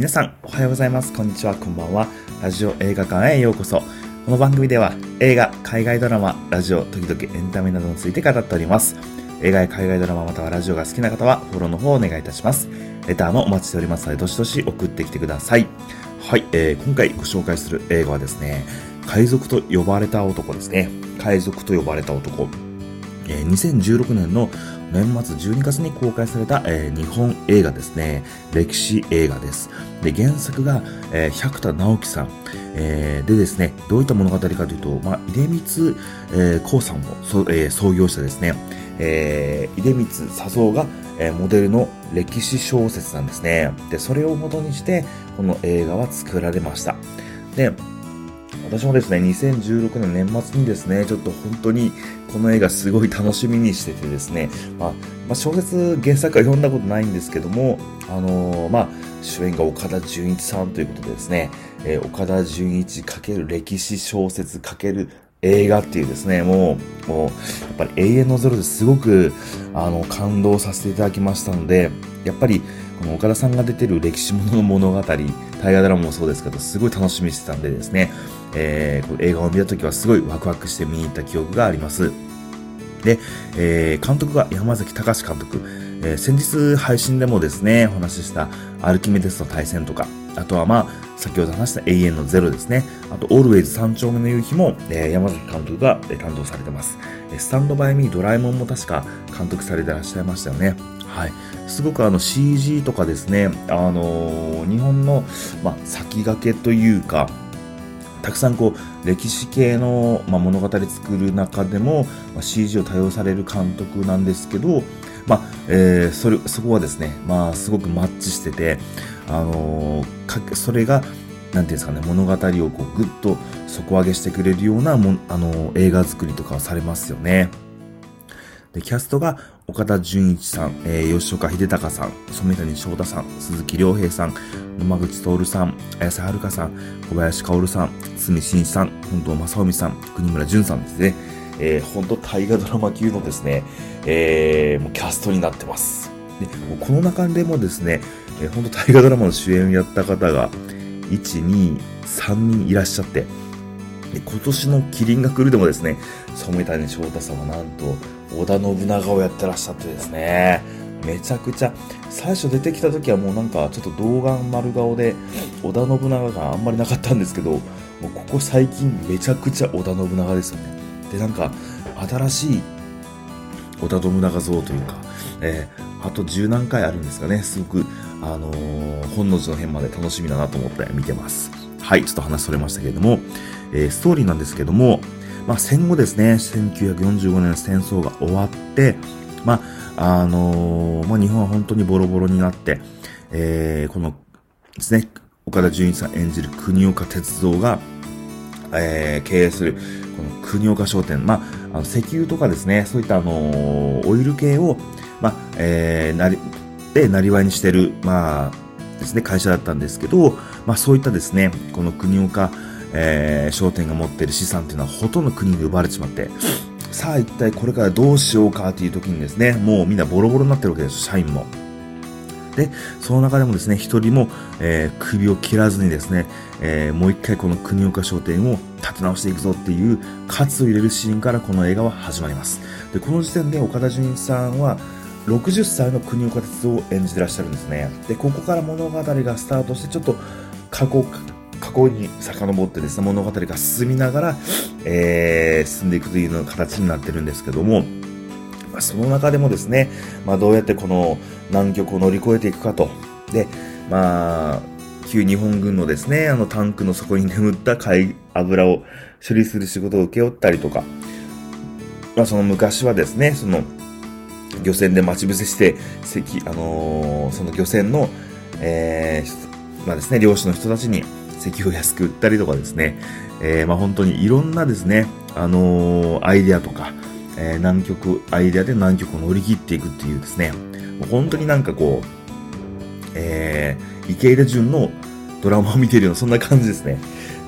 皆さん、おはようございます。こんにちは、こんばんは。ラジオ映画館へようこそ。この番組では、映画、海外ドラマ、ラジオ、時々エンタメなどについて語っております。映画や海外ドラマまたはラジオが好きな方は、フォローの方をお願いいたします。レターもお待ちしておりますので、どしどし送ってきてください。はい、えー、今回ご紹介する映画はですね、海賊と呼ばれた男ですね。海賊と呼ばれた男。え、2016年の年末12月に公開された、えー、日本映画ですね。歴史映画です。で、原作が、えー、百田直樹さん。えー、でですね、どういった物語かというと、まあ、出光、えー、さんを、そえー、創業したですね、えー、出光佐三が、えー、モデルの歴史小説なんですね。で、それを元にして、この映画は作られました。で、私もですね、2016年年末にですね、ちょっと本当にこの映画すごい楽しみにしててですね、まあ、まあ、小説原作は読んだことないんですけども、あのー、まあ、主演が岡田准一さんということでですね、えー、岡田准一×歴史小説×映画っていうですね、もう、もう、やっぱり永遠のゼロですごく、あの、感動させていただきましたので、やっぱり、この岡田さんが出てる歴史ものの物語、大河ドラマもそうですけど、すごい楽しみにしてたんでですね、えー、この映画を見た時はすごいワクワクして見に行った記憶があります。で、えー、監督が山崎隆監督、えー、先日配信でもですね、お話ししたアルキメデスの対戦とか、あとはまあ、先ほど話した永遠のゼロですね。あと、オールウェイズ三丁目の夕日も、えー、山崎監督が、担当されてます。スタンドバイミードラえもんも確か監督されてらっしゃいましたよね。はい。すごくあの CG とかですね、あのー、日本の、まあ、先駆けというか、たくさんこう歴史系の、まあ、物語作る中でも、まあ、CG を多用される監督なんですけど、まあえー、それそこはですね、まあ、すごくマッチしてて、あのー、それがなんていうんですかね、物語をこうぐっと底上げしてくれるようなも、あのー、映画作りとかをされますよね。で、キャストが岡田准一さん、えー、吉岡秀隆さん、染谷翔太さん、鈴木亮平さん、野間口徹さん、綾瀬はるかさん、小林薫さん、堤真一さん、本藤正臣さん、国村淳さんですね。えー、本当大河ドラマ級のですね、えー、もうキャストになってます。で、この中でもですね、えー、本当大河ドラマの主演をやった方が、1、2、3人いらっしゃって、で今年のキリンが来るでもですね、染谷翔太さんはなんと、織田信長をやってらっしゃってですね、めちゃくちゃ、最初出てきた時はもうなんかちょっと童顔丸顔で、織田信長があんまりなかったんですけど、もうここ最近めちゃくちゃ織田信長ですよね。で、なんか新しい織田信長像というか、えー、あと十何回あるんですかね、すごく、あのー、本能寺の変まで楽しみだなと思って見てます。はい、ちょっと話それましたけれども、えー、ストーリーなんですけども、まあ、戦後ですね、1945年戦争が終わって、まあ、あのー、まあ、日本は本当にボロボロになって、えー、このですね、岡田准一さん演じる国岡鉄道が、えー、経営する、この国岡商店、まあ、あの石油とかですね、そういったあのー、オイル系を、まあ、えー、なり、で、なりわいにしてる、まあ、ですね、会社だったんですけど、まあ、そういったですね、この国岡、えー、商店が持っている資産っていうのはほとんど国に奪われてしまって、さあ一体これからどうしようかという時にですね、もうみんなボロボロになってるわけです、社員も。で、その中でもですね、一人も、えー、首を切らずにですね、えー、もう一回この国岡商店を立て直していくぞっていう喝を入れるシーンからこの映画は始まります。で、この時点で岡田准一さんは、60歳の国岡鉄道を演じてらっしゃるんですね。で、ここから物語がスタートして、ちょっと過去過去に遡ってですね、物語が進みながら、えー、進んでいくというような形になってるんですけども、まあ、その中でもですね、まあ、どうやってこの南極を乗り越えていくかと。で、まあ、旧日本軍のですね、あのタンクの底に眠った貝油を処理する仕事を請け負ったりとか、まあ、その昔はですね、その、漁船で待ち伏せして、あのー、その漁船の、えー、まあですね、漁師の人たちに、石油を安く売ったりとかですね、えー、まあ本当にいろんなですね、あのー、アイデアとか、えー、南極、アイデアで南極を乗り切っていくっていうですね、もう本当になんかこう、えー、池入潤のドラマを見ているような、そんな感じですね。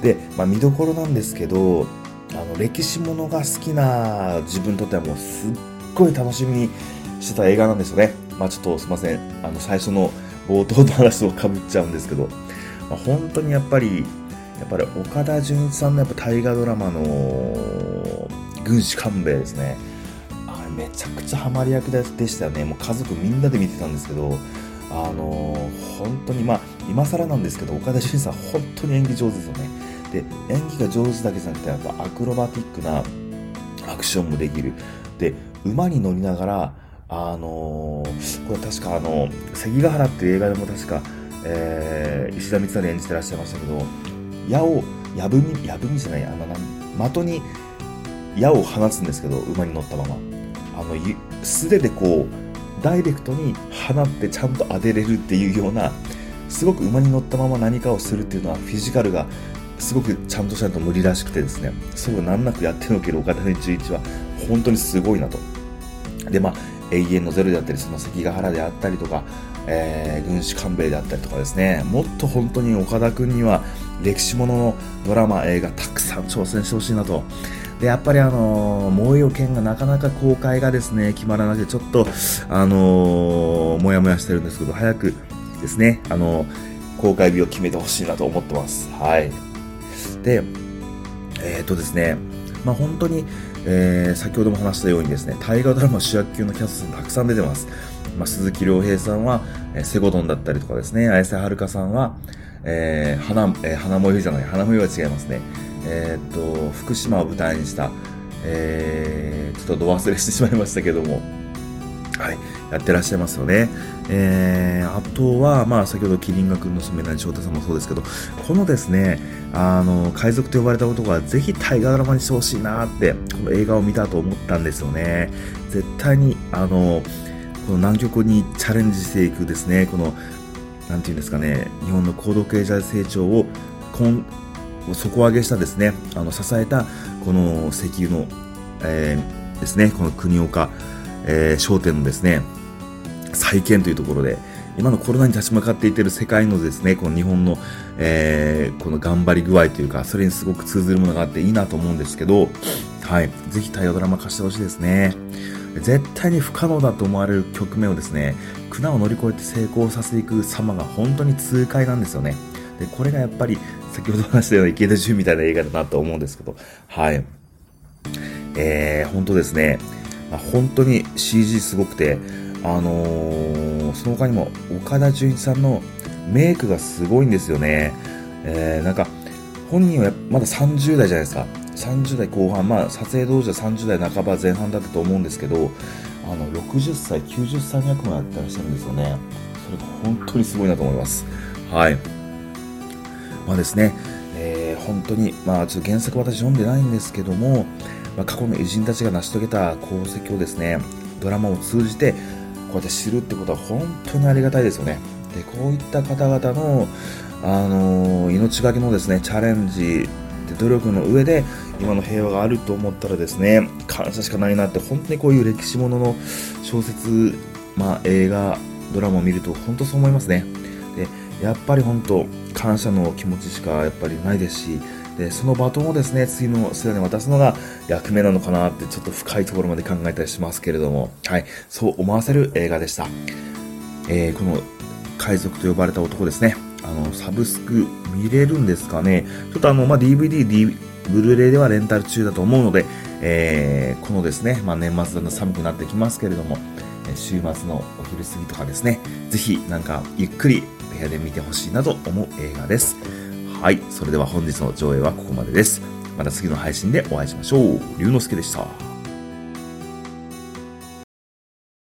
で、まあ見どころなんですけど、あの、歴史ものが好きな自分にとってはもうすっごい楽しみにしてた映画なんですよね。まあちょっとすいません。あの、最初の冒頭の話とかぶっちゃうんですけど、まあ、本当にやっぱり、やっぱり岡田准一さんのやっぱ大河ドラマの軍師官兵衛ですね。あれめちゃくちゃハマり役でしたよね。もう家族みんなで見てたんですけど、あのー、本当にまあ、今更なんですけど、岡田准一さん本当に演技上手ですよね。で、演技が上手だけじゃなくて、やっぱアクロバティックなアクションもできる。で、馬に乗りながら、あのー、これ確かあの、関ヶ原っていう映画でも確か、えー、石田三成演じてらっしゃいましたけど、矢を、やぶみ、やぶみじゃない、あの、的に矢を放つんですけど、馬に乗ったまま。あの、素手でこう、ダイレクトに放ってちゃんと当てれるっていうような、すごく馬に乗ったまま何かをするっていうのは、フィジカルがすごくちゃんとしないと無理らしくてですね、そう難なくやってのける岡田准一は、本当にすごいなと。で、まあ、永遠のゼロであったり、その関ヶ原であったりとか、えー、軍師官兵衛であったりとかですね、もっと本当に岡田君には歴史もののドラマ、映画たくさん挑戦してほしいなと。で、やっぱりあのー、燃えよ剣がなかなか公開がですね、決まらなくて、ちょっと、あのー、もやもやしてるんですけど、早くですね、あのー、公開日を決めてほしいなと思ってます。はい。で、えっ、とですね、まあ本当に、えー、先ほども話したようにですね、大河ドラマ主役級のキャストさんたくさん出てます。まあ、鈴木亮平さんは、えー、セゴドンだったりとかですね、綾瀬はるかさんは、えー、花、えー、花もゆじゃない、花もゆは違いますね。えー、っと、福島を舞台にした、えー、ちょっとど忘れしてしまいましたけども、はい、やってらっしゃいますよね。えー、あとは、まあ、先ほどキリンが君の染谷翔太さんもそうですけど、このですね、あの、海賊と呼ばれた男はぜひ大河ドラマにしてほしいなって、この映画を見たと思ったんですよね。絶対に、あの、この南極にチャレンジしていくですね、この、なんていうんですかね、日本の高度経済成長を、こん底上げしたですね、あの、支えた、この石油の、えー、ですね、この国岡、えー、商店のですね、再建というところで、今のコロナに立ち向かっていってる世界のですね、この日本の、えー、この頑張り具合というか、それにすごく通ずるものがあっていいなと思うんですけど、はい。ぜひ大河ドラマ化してほしいですね。絶対に不可能だと思われる局面をですね、苦難を乗り越えて成功させていく様が本当に痛快なんですよね。で、これがやっぱり、先ほど話したような池田純みたいな映画だなと思うんですけど、はい。えー、本当ですね。まあ、本当に CG すごくて、あのー、その他にも岡田准一さんのメイクがすごいんですよね。えー、なんか、本人はまだ30代じゃないですか。30代後半、まあ、撮影当時は30代半ば前半だったと思うんですけど、あの、60歳、90歳の役もやってらっしゃるんですよね。それが本当にすごいなと思います。はい。まあですね、えー、本当に、まあ、ちょっと原作私読んでないんですけども、まあ、過去の偉人たちが成し遂げた功績をですね、ドラマを通じて、こうやって知るってことは本当にありがたいですよね。で、こういった方々の、あのー、命がけのですね、チャレンジ、で努力の上で今の平和があると思ったらですね、感謝しかないなって、本当にこういう歴史ものの小説、まあ映画、ドラマを見ると本当そう思いますね。で、やっぱり本当、感謝の気持ちしかやっぱりないですし、でそのバトンをですね次の世代に渡すのが役目なのかなってちょっと深いところまで考えたりしますけれども、はい、そう思わせる映画でした。えー、この海賊と呼ばれた男ですね、あのサブスク見れるんですかね、ちょっとあの、まあ、DVD、D、ブルーレイではレンタル中だと思うので、えー、このですね、まあ、年末だんだん寒くなってきますけれども、週末のお昼過ぎとかですね、ぜひなんかゆっくり部屋で見てほしいなと思う映画です。はい。それでは本日の上映はここまでです。また次の配信でお会いしましょう。龍之介でした。